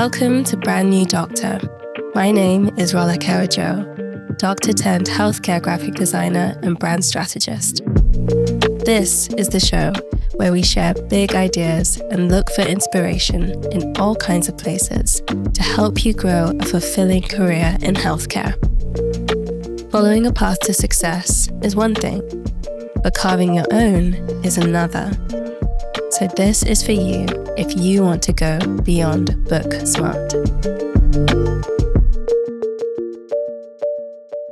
Welcome to Brand New Doctor. My name is Rolake Ojo, doctor turned healthcare graphic designer and brand strategist. This is the show where we share big ideas and look for inspiration in all kinds of places to help you grow a fulfilling career in healthcare. Following a path to success is one thing, but carving your own is another. So, this is for you if you want to go beyond book smart.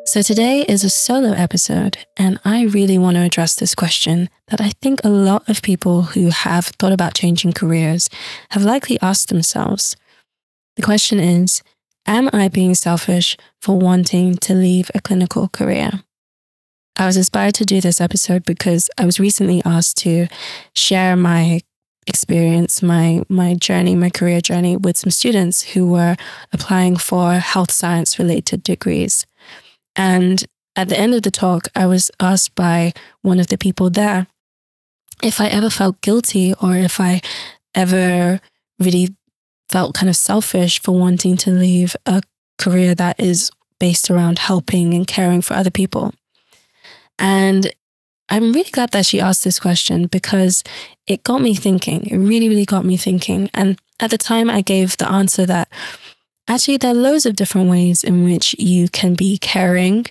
So, today is a solo episode, and I really want to address this question that I think a lot of people who have thought about changing careers have likely asked themselves. The question is Am I being selfish for wanting to leave a clinical career? I was inspired to do this episode because I was recently asked to share my experience, my my journey, my career journey with some students who were applying for health science related degrees. And at the end of the talk, I was asked by one of the people there if I ever felt guilty or if I ever really felt kind of selfish for wanting to leave a career that is based around helping and caring for other people. And I'm really glad that she asked this question because it got me thinking. It really, really got me thinking. And at the time, I gave the answer that actually there are loads of different ways in which you can be caring.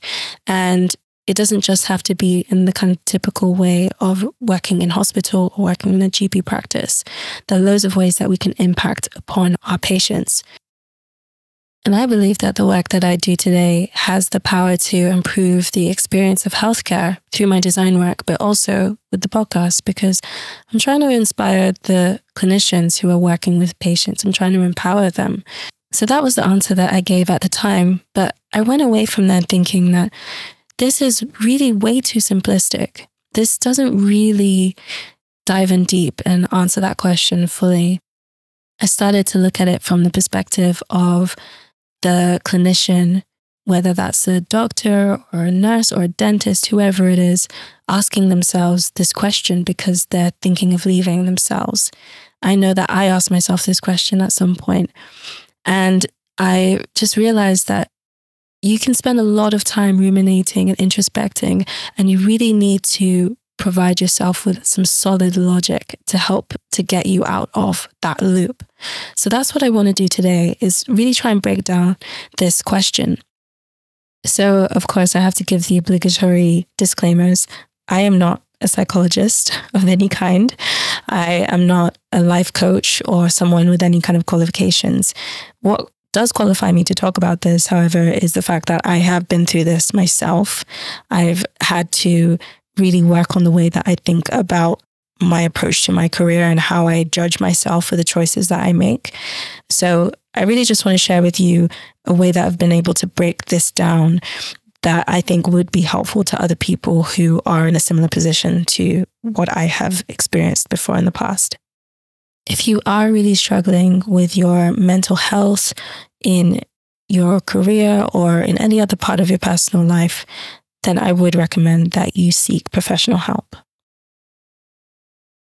And it doesn't just have to be in the kind of typical way of working in hospital or working in a GP practice. There are loads of ways that we can impact upon our patients. And I believe that the work that I do today has the power to improve the experience of healthcare through my design work, but also with the podcast, because I'm trying to inspire the clinicians who are working with patients. I'm trying to empower them. So that was the answer that I gave at the time. But I went away from that thinking that this is really way too simplistic. This doesn't really dive in deep and answer that question fully. I started to look at it from the perspective of the clinician, whether that's a doctor or a nurse or a dentist, whoever it is, asking themselves this question because they're thinking of leaving themselves. I know that I asked myself this question at some point, and I just realized that you can spend a lot of time ruminating and introspecting, and you really need to provide yourself with some solid logic to help to get you out of that loop. So that's what I want to do today is really try and break down this question. So of course I have to give the obligatory disclaimers. I am not a psychologist of any kind. I am not a life coach or someone with any kind of qualifications. What does qualify me to talk about this, however, is the fact that I have been through this myself. I've had to really work on the way that I think about my approach to my career and how I judge myself for the choices that I make. So I really just want to share with you a way that I've been able to break this down that I think would be helpful to other people who are in a similar position to what I have experienced before in the past. If you are really struggling with your mental health in your career or in any other part of your personal life, then I would recommend that you seek professional help.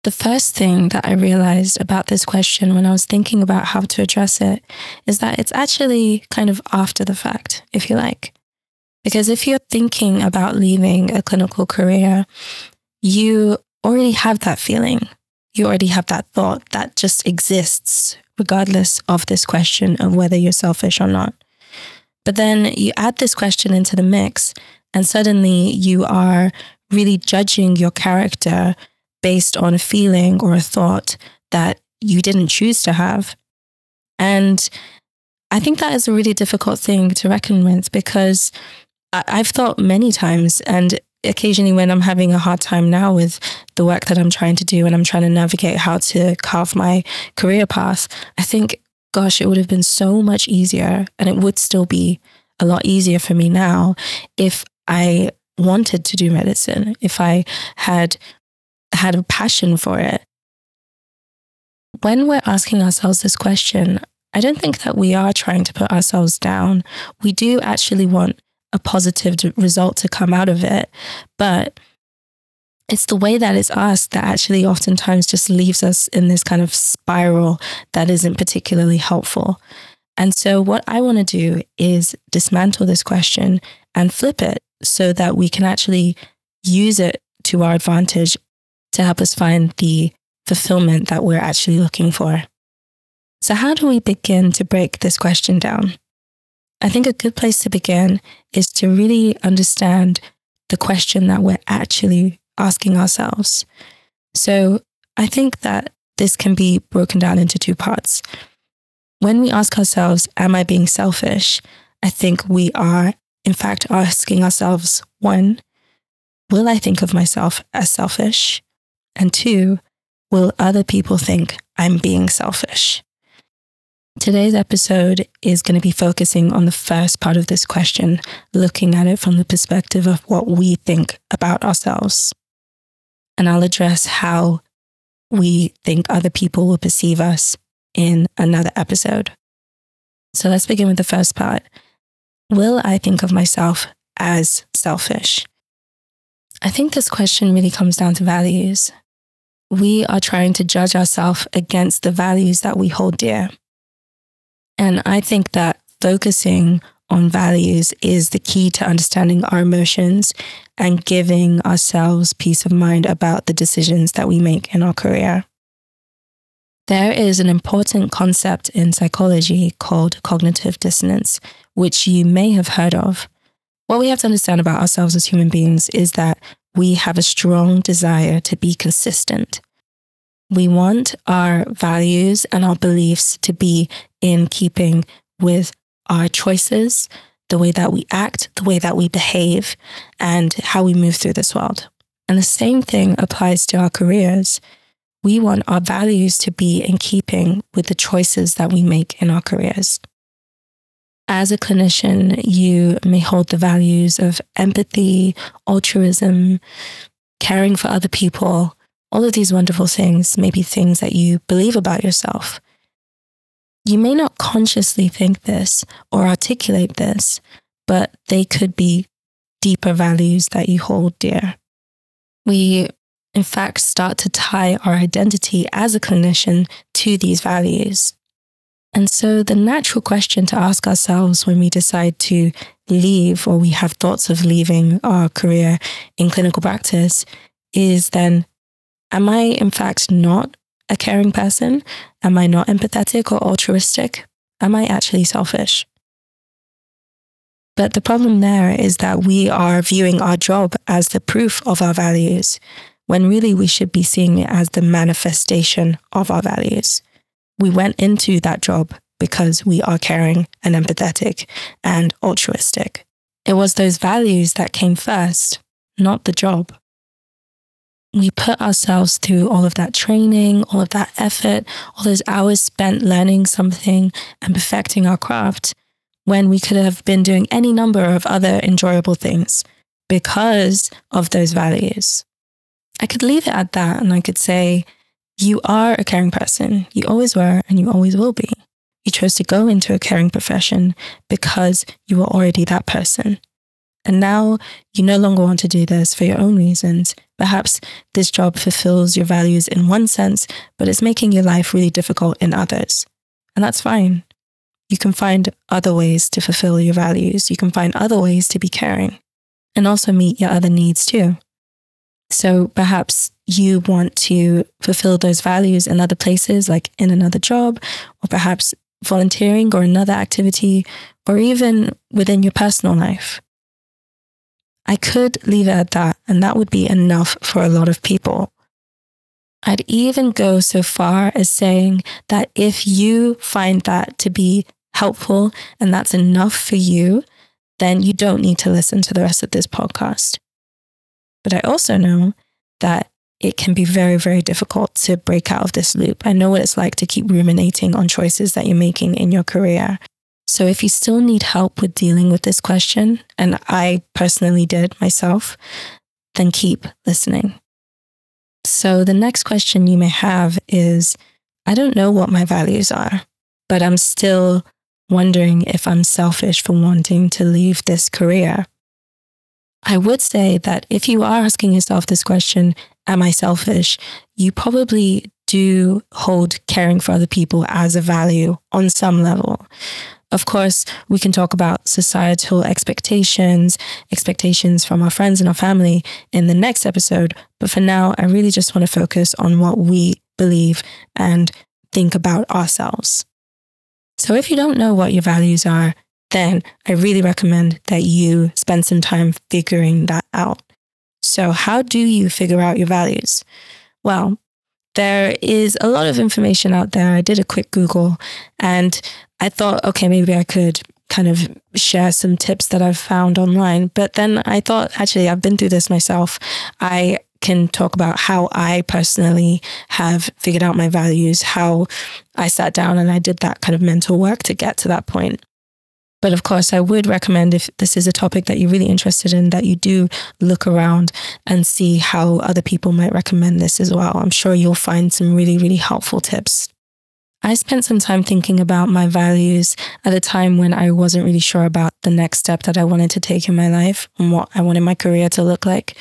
The first thing that I realized about this question when I was thinking about how to address it is that it's actually kind of after the fact, if you like. Because if you're thinking about leaving a clinical career, you already have that feeling. You already have that thought that just exists, regardless of this question of whether you're selfish or not. But then you add this question into the mix, and suddenly you are really judging your character based on a feeling or a thought that you didn't choose to have. And I think that is a really difficult thing to reckon with because I've thought many times, and occasionally when I'm having a hard time now with the work that I'm trying to do and I'm trying to navigate how to carve my career path, I think, gosh, it would have been so much easier and it would still be a lot easier for me now if I wanted to do medicine, if I had had a passion for it. When we're asking ourselves this question, I don't think that we are trying to put ourselves down. We do actually want a positive result to come out of it. But it's the way that it's asked that actually oftentimes just leaves us in this kind of spiral that isn't particularly helpful. And so, what I want to do is dismantle this question and flip it so that we can actually use it to our advantage to help us find the fulfillment that we're actually looking for. So, how do we begin to break this question down? I think a good place to begin is to really understand the question that we're actually asking ourselves. So, I think that this can be broken down into two parts. When we ask ourselves, Am I being selfish? I think we are, in fact, asking ourselves, one, will I think of myself as selfish? And two, will other people think I'm being selfish? Today's episode is going to be focusing on the first part of this question, looking at it from the perspective of what we think about ourselves. And I'll address how we think other people will perceive us in another episode. So let's begin with the first part. Will I think of myself as selfish? I think this question really comes down to values. We are trying to judge ourselves against the values that we hold dear. And I think that focusing on values is the key to understanding our emotions and giving ourselves peace of mind about the decisions that we make in our career. There is an important concept in psychology called cognitive dissonance, which you may have heard of. What we have to understand about ourselves as human beings is that we have a strong desire to be consistent. We want our values and our beliefs to be in keeping with our choices, the way that we act, the way that we behave, and how we move through this world. And the same thing applies to our careers. We want our values to be in keeping with the choices that we make in our careers. As a clinician, you may hold the values of empathy, altruism, caring for other people. All of these wonderful things may be things that you believe about yourself. You may not consciously think this or articulate this, but they could be deeper values that you hold dear. We, in fact, start to tie our identity as a clinician to these values. And so the natural question to ask ourselves when we decide to leave or we have thoughts of leaving our career in clinical practice is then, am I in fact not a caring person? Am I not empathetic or altruistic? Am I actually selfish? But the problem there is that we are viewing our job as the proof of our values, when really we should be seeing it as the manifestation of our values we went into that job because we are caring and empathetic and altruistic. It was those values that came first, not the job. We put ourselves through all of that training, all of that effort, all those hours spent learning something and perfecting our craft when we could have been doing any number of other enjoyable things because of those values. I could leave it at that and I could say, you are a caring person. You always were and you always will be. You chose to go into a caring profession because you were already that person. And now you no longer want to do this for your own reasons. Perhaps this job fulfills your values in one sense, but it's making your life really difficult in others. And that's fine. You can find other ways to fulfill your values. You can find other ways to be caring and also meet your other needs too. So perhaps you want to fulfill those values in other places, like in another job, or perhaps volunteering or another activity, or even within your personal life. I could leave it at that, and that would be enough for a lot of people. I'd even go so far as saying that if you find that to be helpful and that's enough for you, then you don't need to listen to the rest of this podcast. But I also know that it can be very, very difficult to break out of this loop. I know what it's like to keep ruminating on choices that you're making in your career. So if you still need help with dealing with this question, and I personally did myself, then keep listening. So the next question you may have is I don't know what my values are, but I'm still wondering if I'm selfish for wanting to leave this career. I would say that if you are asking yourself this question, am I selfish? You probably do hold caring for other people as a value on some level. Of course, we can talk about societal expectations, expectations from our friends and our family in the next episode. But for now, I really just want to focus on what we believe and think about ourselves. So if you don't know what your values are, then I really recommend that you spend some time figuring that out. So, how do you figure out your values? Well, there is a lot of information out there. I did a quick Google and I thought, okay, maybe I could kind of share some tips that I've found online. But then I thought, actually, I've been through this myself. I can talk about how I personally have figured out my values, how I sat down and I did that kind of mental work to get to that point. But of course, I would recommend if this is a topic that you're really interested in, that you do look around and see how other people might recommend this as well. I'm sure you'll find some really, really helpful tips. I spent some time thinking about my values at a time when I wasn't really sure about the next step that I wanted to take in my life and what I wanted my career to look like.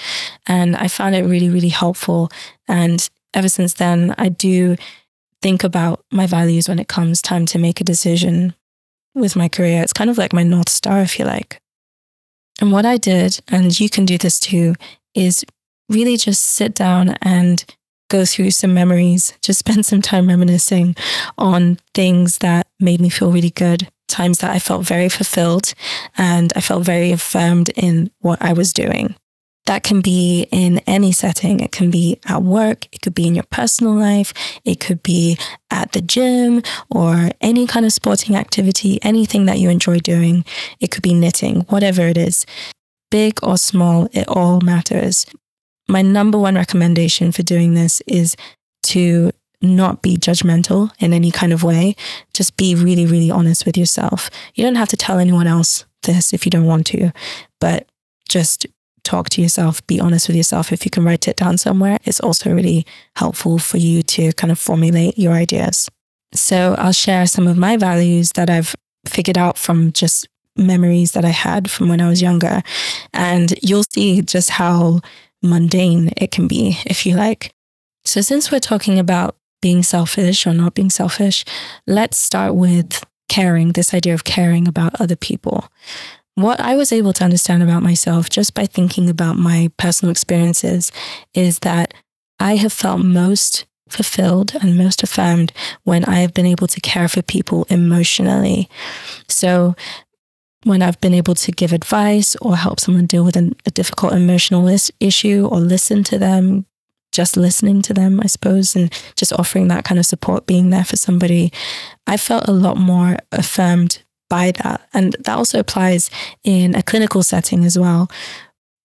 And I found it really, really helpful. And ever since then, I do think about my values when it comes time to make a decision with my career. It's kind of like my North Star, if you like. And what I did, and you can do this too, is really just sit down and go through some memories, just spend some time reminiscing on things that made me feel really good, times that I felt very fulfilled and I felt very affirmed in what I was doing. That can be in any setting. It can be at work, it could be in your personal life, it could be at the gym or any kind of sporting activity, anything that you enjoy doing. It could be knitting, whatever it is. Big or small, it all matters. My number one recommendation for doing this is to not be judgmental in any kind of way. Just be really, really honest with yourself. You don't have to tell anyone else this if you don't want to, but just talk to yourself, be honest with yourself. If you can write it down somewhere, it's also really helpful for you to kind of formulate your ideas. So I'll share some of my values that I've figured out from just memories that I had from when I was younger. And you'll see just how mundane it can be, if you like. So, since we're talking about being selfish or not being selfish, let's start with caring, this idea of caring about other people. What I was able to understand about myself just by thinking about my personal experiences is that I have felt most fulfilled and most affirmed when I have been able to care for people emotionally. So, when I've been able to give advice or help someone deal with an, a difficult emotional issue or listen to them, just listening to them, I suppose, and just offering that kind of support, being there for somebody, I felt a lot more affirmed by that. And that also applies in a clinical setting as well.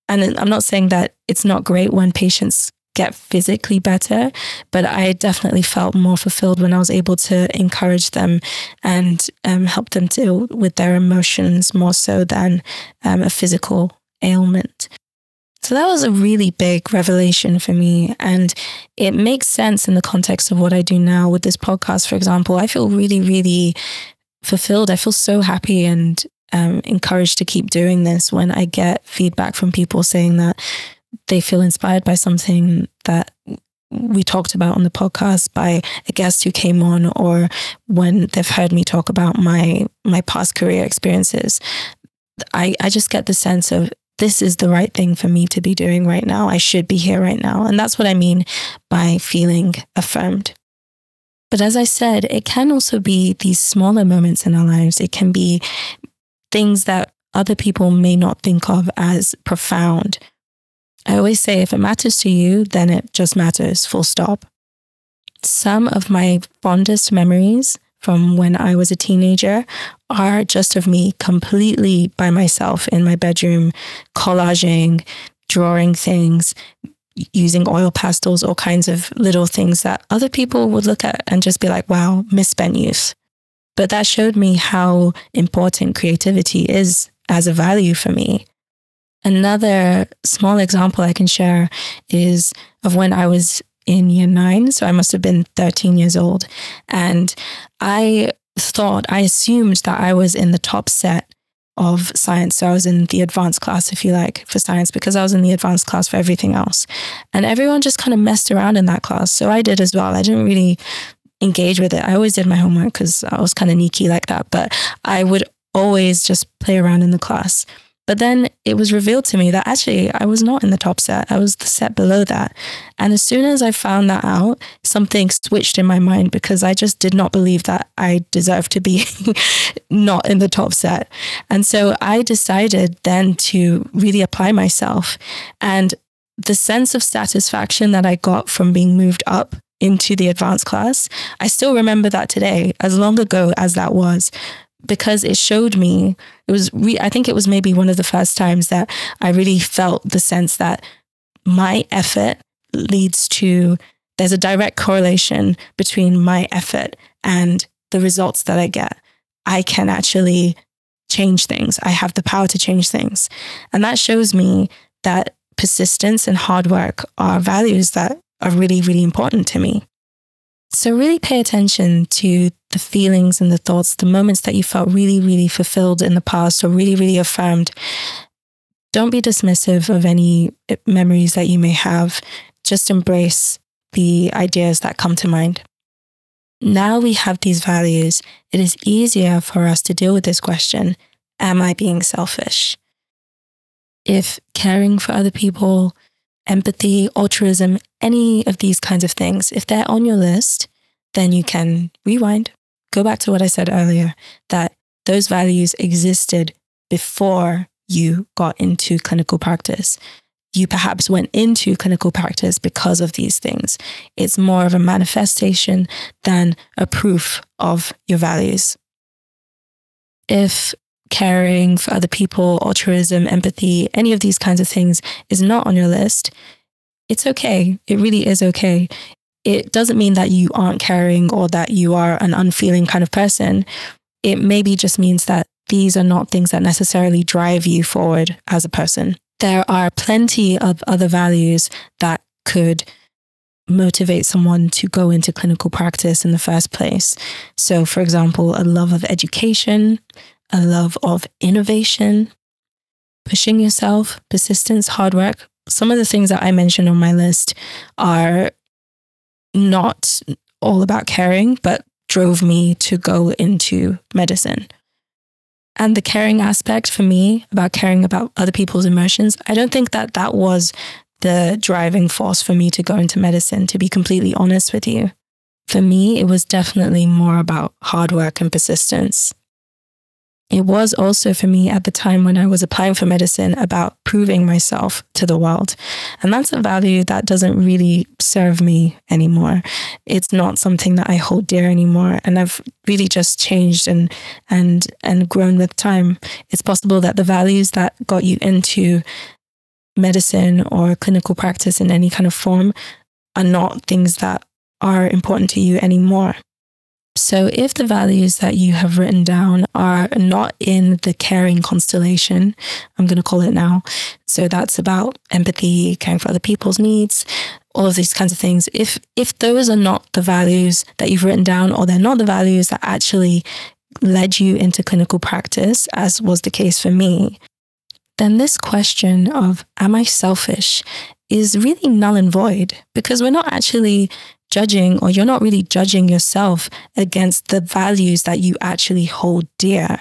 And I'm not saying that it's not great when patients get physically better, but I definitely felt more fulfilled when I was able to encourage them and um, help them deal with their emotions more so than um, a physical ailment. So that was a really big revelation for me. And it makes sense in the context of what I do now with this podcast, for example. I feel really, really fulfilled. I feel so happy and um, encouraged to keep doing this when I get feedback from people saying that they feel inspired by something that we talked about on the podcast by a guest who came on or when they've heard me talk about my my past career experiences. I i just get the sense of this is the right thing for me to be doing right now. I should be here right now. And that's what i mean by feeling affirmed but as I said, it can also be these smaller moments in our lives. It can be things that other people may not think of as profound. I always say if it matters to you, then it just matters, full stop. Some of my fondest memories from when I was a teenager are just of me completely by myself in my bedroom, collaging, drawing things, using oil pastels, all kinds of little things that other people would look at and just be like, wow, misspent youth. But that showed me how important creativity is as a value for me. Another small example I can share is of when I was in year nine. So I must have been 13 years old. And I thought, I assumed that I was in the top set of science. So I was in the advanced class, if you like, for science, because I was in the advanced class for everything else. And everyone just kind of messed around in that class. So I did as well. I didn't really engage with it. I always did my homework because I was kind of sneaky like that, but I would always just play around in the class. But then it was revealed to me that actually I was not in the top set. I was the set below that. And as soon as I found that out, something switched in my mind because I just did not believe that I deserved to be not in the top set. And so I decided then to really apply myself. And the sense of satisfaction that I got from being moved up into the advanced class, I still remember that today, as long ago as that was because it showed me it was re- i think it was maybe one of the first times that i really felt the sense that my effort leads to there's a direct correlation between my effort and the results that i get. I can actually change things. I have the power to change things. And that shows me that persistence and hard work are values that are really really important to me so, really pay attention to the feelings and the thoughts, the moments that you felt really, really fulfilled in the past or really, really affirmed. Don't be dismissive of any eh, memories that you may have. Just embrace the ideas that come to mind. Now we have these values, it is easier for us to deal with this question Am I being selfish? If caring for other people, empathy, altruism, any of these kinds of things, if they're on your list, then you can rewind, go back to what I said earlier that those values existed before you got into clinical practice. You perhaps went into clinical practice because of these things. It's more of a manifestation than a proof of your values. If caring for other people, altruism, empathy, any of these kinds of things is not on your list, it's okay. It really is okay. It doesn't mean that you aren't caring or that you are an unfeeling kind of person. It maybe just means that these are not things that necessarily drive you forward as a person. There are plenty of other values that could motivate someone to go into clinical practice in the first place. So, for example, a love of education, a love of innovation, pushing yourself, persistence, hard work. Some of the things that I mentioned on my list are not all about caring, but drove me to go into medicine. And the caring aspect for me about caring about other people's emotions, I don't think that that was the driving force for me to go into medicine, to be completely honest with you. For me, it was definitely more about hard work and persistence. It was also for me at the time when I was applying for medicine about proving myself to the world. And that's a value that doesn't really serve me anymore. It's not something that I hold dear anymore. And I've really just changed and and and grown with time. It's possible that the values that got you into medicine or clinical practice in any kind of form are not things that are important to you anymore. So, if the values that you have written down are not in the caring constellation, I'm going to call it now. So, that's about empathy, caring for other people's needs, all of these kinds of things. If if those are not the values that you've written down, or they're not the values that actually led you into clinical practice, as was the case for me, then this question of am I selfish is really null and void because we're not actually judging or you're not really judging yourself against the values that you actually hold dear.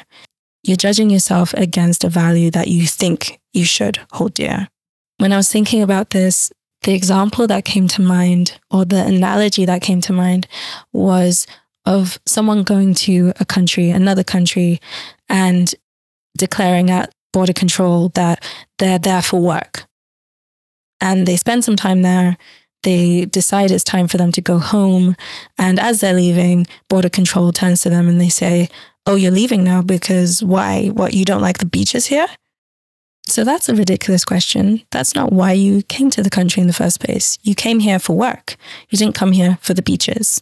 You're judging yourself against a value that you think you should hold dear. When I was thinking about this, the example that came to mind or the analogy that came to mind was of someone going to a country, another country, and declaring at border control that they're there for work. And they spend some time there they decide it's time for them to go home. And as they're leaving, Border Control turns to them and they say, Oh, you're leaving now because why? What, you don't like the beaches here? So that's a ridiculous question. That's not why you came to the country in the first place. You came here for work. You didn't come here for the beaches.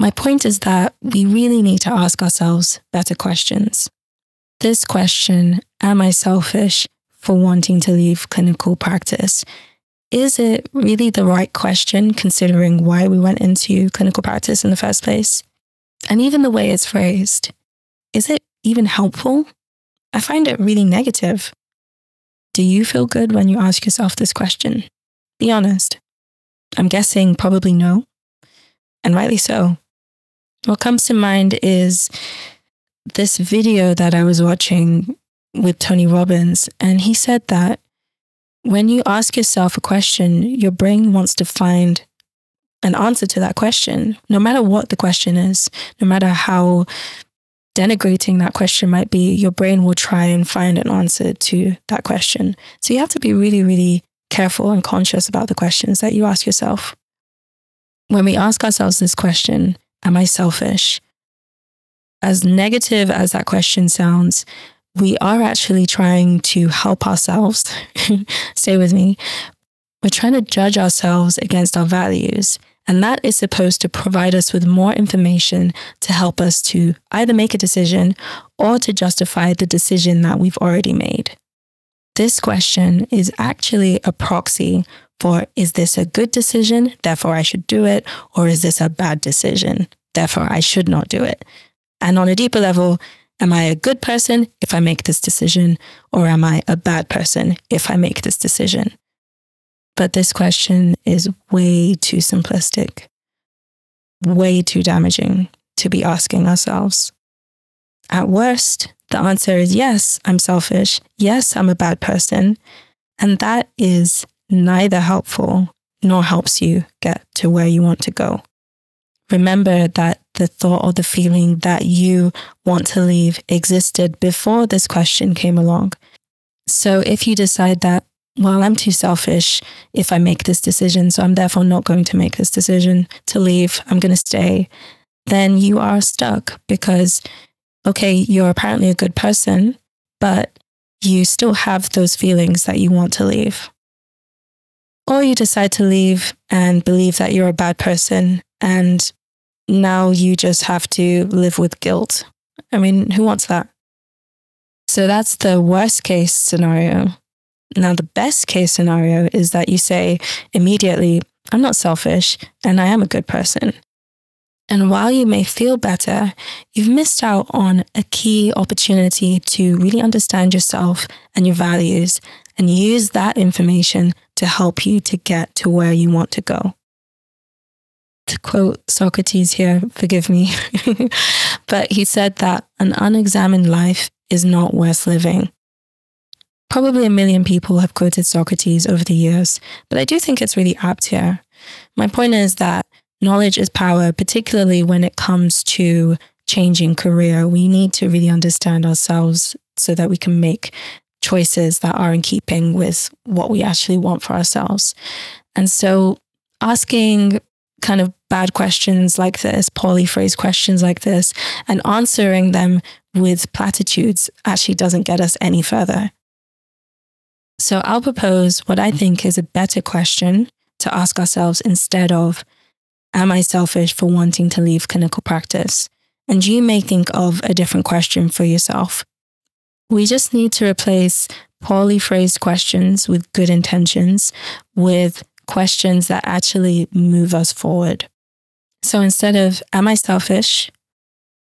My point is that we really need to ask ourselves better questions. This question, am I selfish for wanting to leave clinical practice, is it really the right question considering why we went into clinical practice in the first place? And even the way it's phrased, is it even helpful? I find it really negative. Do you feel good when you ask yourself this question? Be honest. I'm guessing probably no, and rightly so. What comes to mind is this video that I was watching with Tony Robbins, and he said that when you ask yourself a question, your brain wants to find an answer to that question, no matter what the question is, no matter how denigrating that question might be, your brain will try and find an answer to that question. So you have to be really, really careful and conscious about the questions that you ask yourself. When we ask ourselves this question, Am I selfish? As negative as that question sounds, we are actually trying to help ourselves. Stay with me. We're trying to judge ourselves against our values. And that is supposed to provide us with more information to help us to either make a decision or to justify the decision that we've already made. This question is actually a proxy for is this a good decision, therefore I should do it, or is this a bad decision, therefore I should not do it? And on a deeper level, am I a good person if I make this decision, or am I a bad person if I make this decision? But this question is way too simplistic, way too damaging to be asking ourselves. At worst, the answer is yes, I'm selfish. Yes, I'm a bad person. And that is neither helpful nor helps you get to where you want to go. Remember that the thought or the feeling that you want to leave existed before this question came along. So if you decide that well, I'm too selfish if I make this decision, so I'm therefore not going to make this decision to leave, I'm going to stay, then you are stuck because, okay, you're apparently a good person, but you still have those feelings that you want to leave. Or you decide to leave and believe that you're a bad person, and now you just have to live with guilt. I mean, who wants that? So that's the worst case scenario. Now, the best case scenario is that you say immediately, I'm not selfish and I am a good person. And while you may feel better, you've missed out on a key opportunity to really understand yourself and your values and use that information to help you to get to where you want to go. To quote Socrates here, forgive me, but he said that an unexamined life is not worth living. Probably a million people have quoted Socrates over the years, but I do think it's really apt here. My point is that knowledge is power, particularly when it comes to changing career. We need to really understand ourselves so that we can make choices that are in keeping with what we actually want for ourselves. And so asking kind of bad questions like this, poorly phrased questions like this, and answering them with platitudes actually doesn't get us any further. So I'll propose what I think is a better question to ask ourselves instead of, Am I selfish for wanting to leave clinical practice? And you may think of a different question for yourself. We just need to replace poorly phrased questions with good intentions with questions that actually move us forward. So instead of, Am I selfish?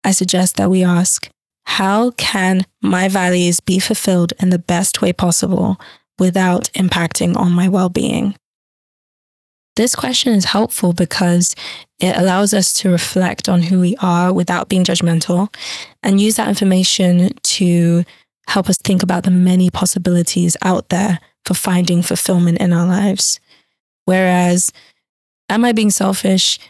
I suggest that we ask, How can my values be fulfilled in the best way possible without impacting on my well being? This question is helpful because it allows us to reflect on who we are without being judgmental and use that information to help us think about the many possibilities out there for finding fulfillment in our lives. Whereas, am I being selfish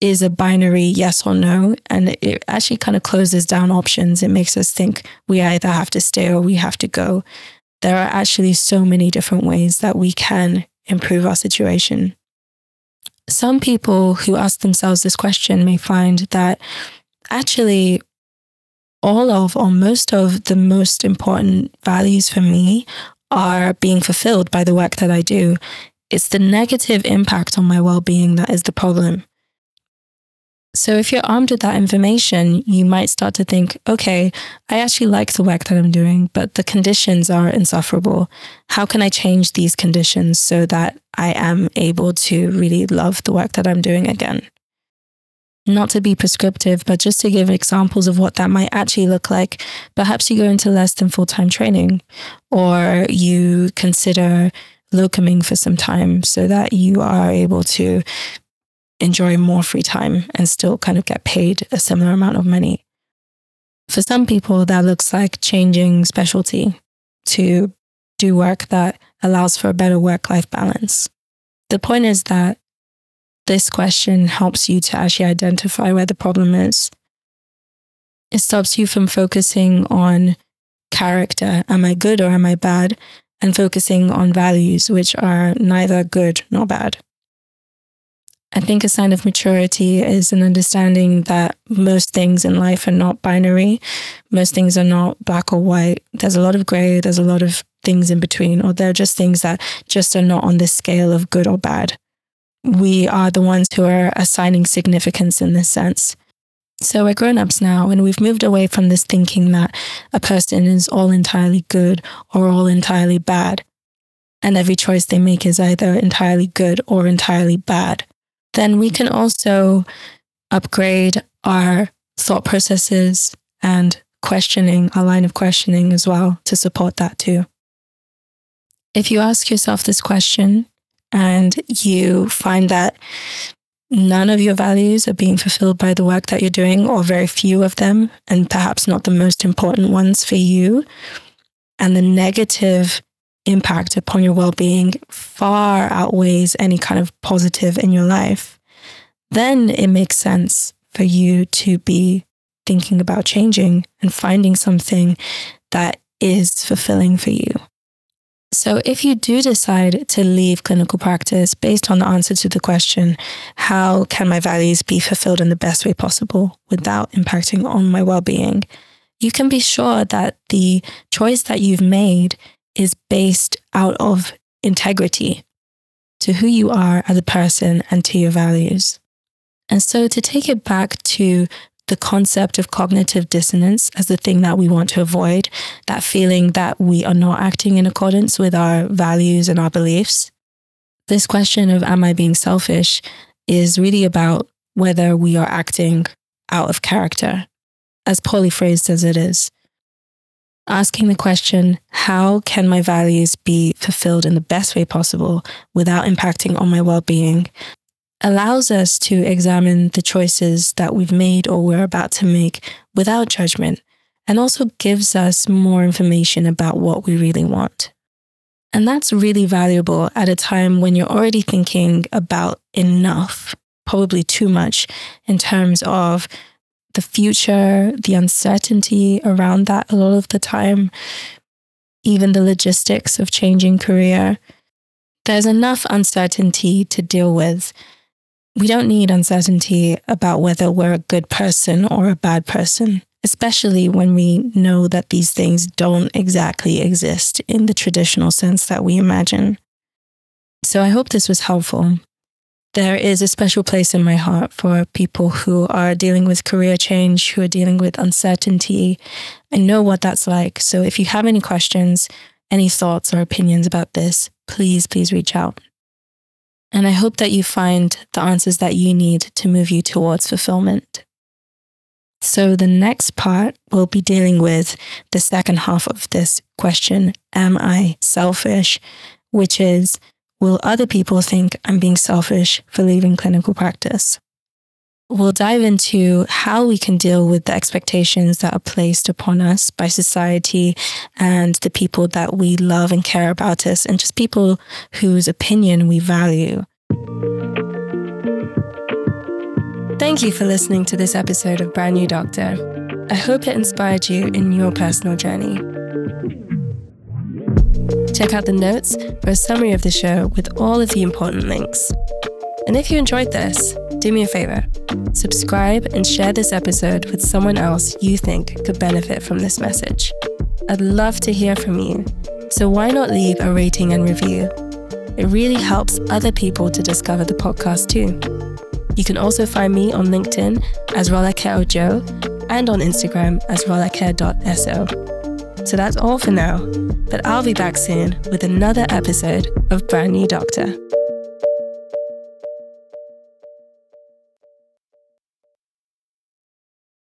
is a binary yes or no. And it actually kind of closes down options. It makes us think we either have to stay or we have to go there are actually so many different ways that we can improve our situation. Some people who ask themselves this question may find that actually all of or most of the most important values for me are being fulfilled by the work that I do. It's the negative impact on my well being that is the problem. So if you're armed with that information, you might start to think, okay, I actually like the work that I'm doing, but the conditions are insufferable. How can I change these conditions so that I am able to really love the work that I'm doing again? not to be prescriptive, but just to give examples of what that might actually look like. Perhaps you go into less than full time training, or you consider locuming for some time so that you are able to enjoy more free time and still kind of get paid a similar amount of money. For some people, that looks like changing specialty to do work that allows for a better work life balance. The point is that this question helps you to actually identify where the problem is. It stops you from focusing on character. Am I good or am I bad? And focusing on values, which are neither good nor bad. I think a sign of maturity is an understanding that most things in life are not binary. Most things are not black or white. There's a lot of gray, there's a lot of things in between, or they're just things that just are not on this scale of good or bad. We are the ones who are assigning significance in this sense. So we're grown ups now, and we've moved away from this thinking that a person is all entirely good or all entirely bad. And every choice they make is either entirely good or entirely bad then we can also upgrade our thought processes and questioning, our line of questioning as well to support that too. If you ask yourself this question and you find that none of your values are being fulfilled by the work that you're doing, or very few of them, and perhaps not the most important ones for you, and the negative impact upon your well being far outweighs any kind of positive in your life, then it makes sense for you to be thinking about changing and finding something that is fulfilling for you. So, if you do decide to leave clinical practice based on the answer to the question, how can my values be fulfilled in the best way possible without impacting on my well being? You can be sure that the choice that you've made is based out of integrity to who you are as a person and to your values. And so to take it back to the concept of cognitive dissonance as the thing that we want to avoid, that feeling that we are not acting in accordance with our values and our beliefs. This question of, am I being selfish, is really about whether we are acting out of character, as poorly phrased as it is asking the question, how can my values be fulfilled in the best way possible without impacting on my well being, allows us to examine the choices that we've made or we're about to make without judgment, and also gives us more information about what we really want. And that's really valuable at a time when you're already thinking about enough, probably too much, in terms of the future, the uncertainty around that a lot of the time, even the logistics of changing career. There's enough uncertainty to deal with. We don't need uncertainty about whether we're a good person or a bad person, especially when we know that these things don't exactly exist in the traditional sense that we imagine. So I hope this was helpful there is a special place in my heart for people who are dealing with career change, who are dealing with uncertainty. I know what that's like. So if you have any questions, any thoughts or opinions about this, please, please reach out. And I hope that you find the answers that you need to move you towards fulfillment. So, the next part will be dealing with the second half of this question Am I selfish? Which is, Will other people think I'm being selfish for leaving clinical practice? We'll dive into how we can deal with the expectations that are placed upon us by society and the people that we love and care about us, and just people whose opinion we value. Thank you for listening to this episode of Brand New Doctor. I hope it inspired you in your personal journey. Check out the notes for a summary of the show with all of the important links. And if you enjoyed this, do me a favor subscribe and share this episode with someone else you think could benefit from this message. I'd love to hear from you, so why not leave a rating and review? It really helps other people to discover the podcast too. You can also find me on LinkedIn as Rolake Ojo and on Instagram as rolake.so. So that's all for now, but I'll be back soon with another episode of Brand New Doctor.